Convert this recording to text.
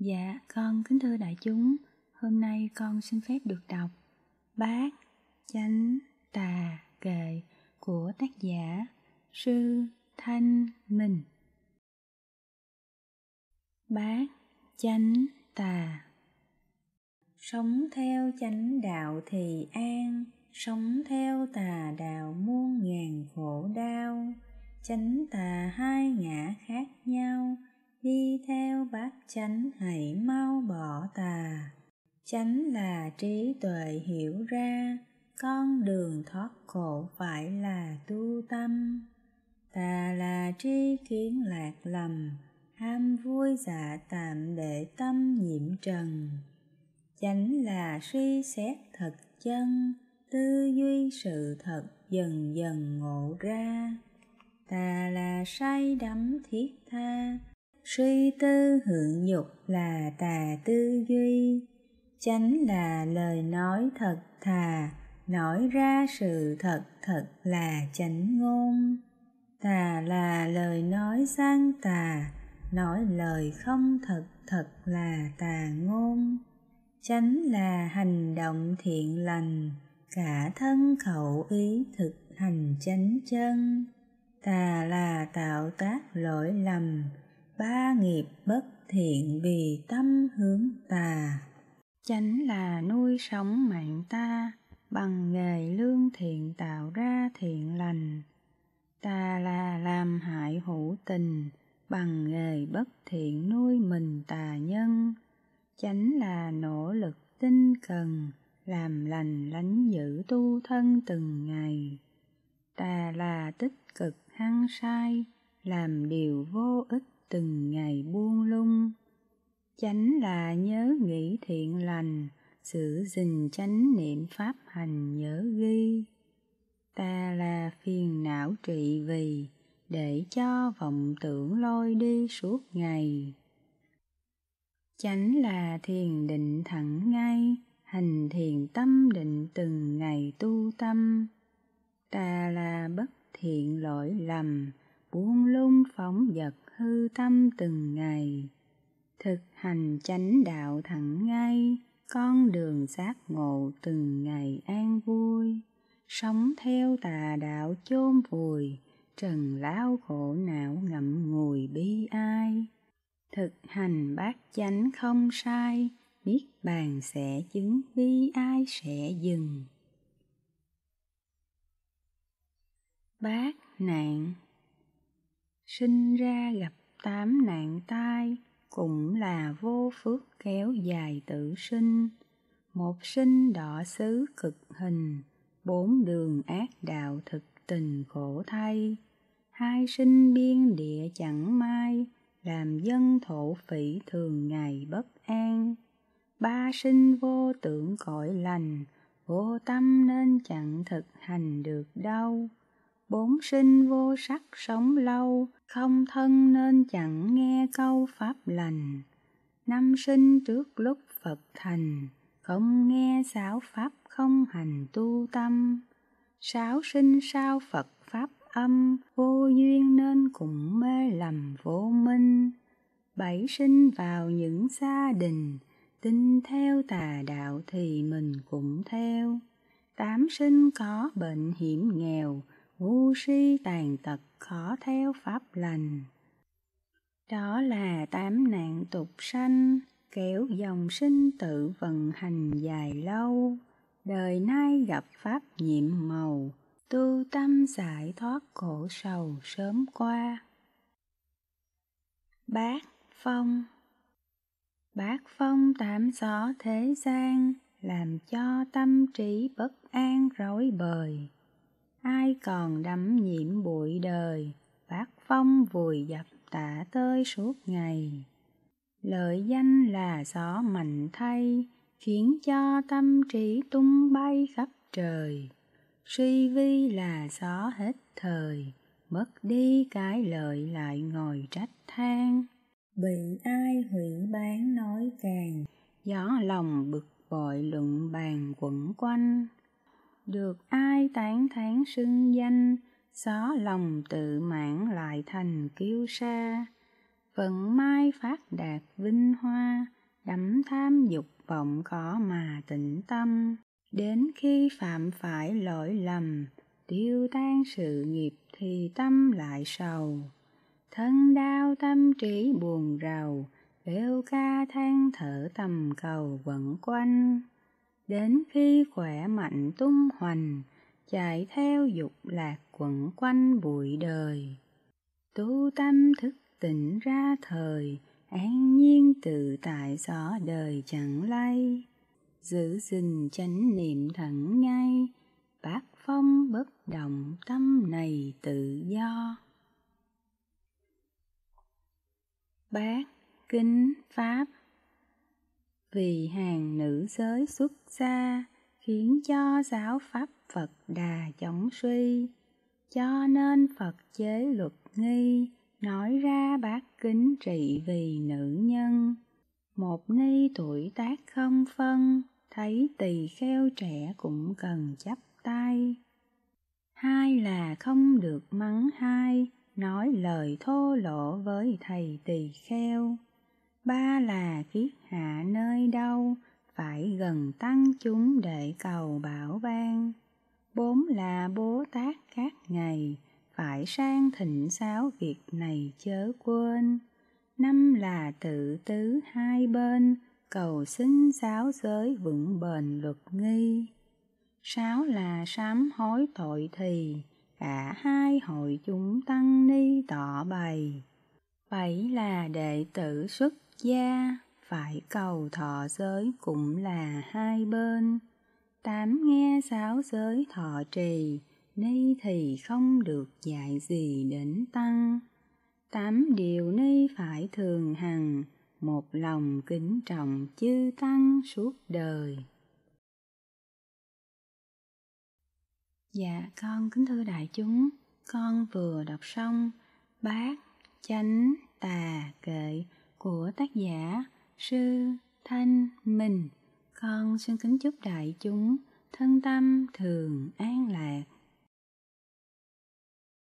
Dạ, con kính thưa đại chúng, hôm nay con xin phép được đọc Bát Chánh Tà Kệ của tác giả Sư Thanh Minh. Bát Chánh Tà Sống theo chánh đạo thì an, sống theo tà đạo muôn ngàn khổ đau. Chánh tà hai ngã khác đi theo bát chánh hãy mau bỏ tà. Chánh là trí tuệ hiểu ra, con đường thoát khổ phải là tu tâm. Tà là tri kiến lạc lầm, ham vui dạ tạm để tâm nhiễm trần. Chánh là suy xét thật chân, tư duy sự thật dần dần ngộ ra. Tà là say đắm thiết tha suy tư hưởng dục là tà tư duy. Chánh là lời nói thật thà, nói ra sự thật thật là chánh ngôn. Tà là lời nói sang tà, nói lời không thật thật là tà ngôn. Chánh là hành động thiện lành, cả thân khẩu ý thực hành chánh chân. Tà là tạo tác lỗi lầm ba nghiệp bất thiện vì tâm hướng tà. Chánh là nuôi sống mạng ta bằng nghề lương thiện tạo ra thiện lành. Ta là làm hại hữu tình bằng nghề bất thiện nuôi mình tà nhân. Chánh là nỗ lực tinh cần, làm lành lánh giữ tu thân từng ngày. Ta là tích cực hăng sai, làm điều vô ích từng ngày buông lung. Chánh là nhớ nghĩ thiện lành giữ gìn chánh niệm pháp hành nhớ ghi. Ta là phiền não trị vì, để cho vọng tưởng lôi đi suốt ngày. Chánh là thiền định thẳng ngay, hành thiền tâm định từng ngày tu tâm. Ta là bất thiện lỗi lầm buông lung phóng vật hư tâm từng ngày. Thực hành chánh đạo thẳng ngay, con đường giác ngộ từng ngày an vui. Sống theo tà đạo chôn vùi, trần lao khổ não ngậm ngùi bi ai. Thực hành bát chánh không sai biết bàn sẽ chứng bi ai sẽ dừng. Bát nạn sinh ra gặp tám nạn tai cũng là vô phước kéo dài tự sinh. Một sinh đỏ xứ cực hình, bốn đường ác đạo thực tình khổ thay. Hai sinh biên địa chẳng mai, làm dân thổ phỉ thường ngày bất an. Ba sinh vô tưởng cõi lành, vô tâm nên chẳng thực hành được đâu bốn sinh vô sắc sống lâu, không thân nên chẳng nghe câu pháp lành. Năm sinh trước lúc phật thành, không nghe xảo pháp không hành tu tâm. Sáu sinh sau phật pháp âm, vô duyên nên cũng mê lầm vô minh. Bảy sinh vào những gia đình, tin theo tà đạo thì mình cũng theo. Tám sinh có bệnh hiểm nghèo ngu si tàn tật khó theo pháp lành. Đó là tám nạn tục sanh, kéo dòng sinh tự vận hành dài lâu. Đời nay gặp pháp nhiệm màu, tu tâm giải thoát khổ sầu sớm qua. Bát phong. Bát phong tám gió thế gian, làm cho tâm trí bất an rối bời ai còn đắm nhiễm bụi đời bát phong vùi dập tả tơi suốt ngày. Lợi danh là gió mạnh thay, khiến cho tâm trí tung bay khắp trời. Suy vi là gió hết thời, mất đi cái lợi lại ngồi trách than. Bị ai hủy bán nói càng, gió lòng bực bội luận bàn quẩn quanh được ai tán thán xưng danh xó lòng tự mãn lại thành kiêu sa vận mai phát đạt vinh hoa, đắm tham dục vọng khó mà tĩnh tâm. Đến khi phạm phải lỗi lầm, tiêu tan sự nghiệp thì tâm lại sầu. Thân đau tâm trí buồn rầu, bêu ca than thở tầm cầu vận quanh. Đến khi khỏe mạnh tung hoành, chạy theo dục lạc quẩn quanh bụi đời. Tu tâm thức tỉnh ra thời, an nhiên tự tại rõ đời chẳng lay. Giữ gìn chánh niệm thẳng ngay, bát phong bất động tâm này tự do. Bát kính Pháp vì hàng nữ giới xuất gia, khiến cho giáo Pháp Phật đà chống suy, cho nên Phật chế luật nghi, nói ra bát kính trị vì nữ nhân. Một ni tuổi tác không phân, thấy tỳ kheo trẻ cũng cần chấp tay. Hai là không được mắng hai, nói lời thô lỗ với thầy tỳ kheo. Ba là kiết hạ nơi đâu, phải gần tăng chúng để cầu bảo ban. Bốn là Bố Tát các ngày, phải sang thịnh sáo việc này chớ quên. Năm là tự tứ hai bên, cầu xin giáo giới vững bền luật nghi. Sáu là sám hối tội thì, cả hai hội chúng tăng ni tỏ bày. Bảy là đệ tử xuất gia, phải cầu thọ giới cũng là hai bên. Tám nghe giáo giới thọ trì, ni thì không được dạy gì đến tăng. Tám điều ni phải thường hằng, một lòng kính trọng chư tăng suốt đời. Dạ con kính thưa đại chúng, con vừa đọc xong Bát Chánh Tà Kệ của tác giả Sư Thanh Minh. Con xin kính chúc đại chúng thân tâm thường an lạc.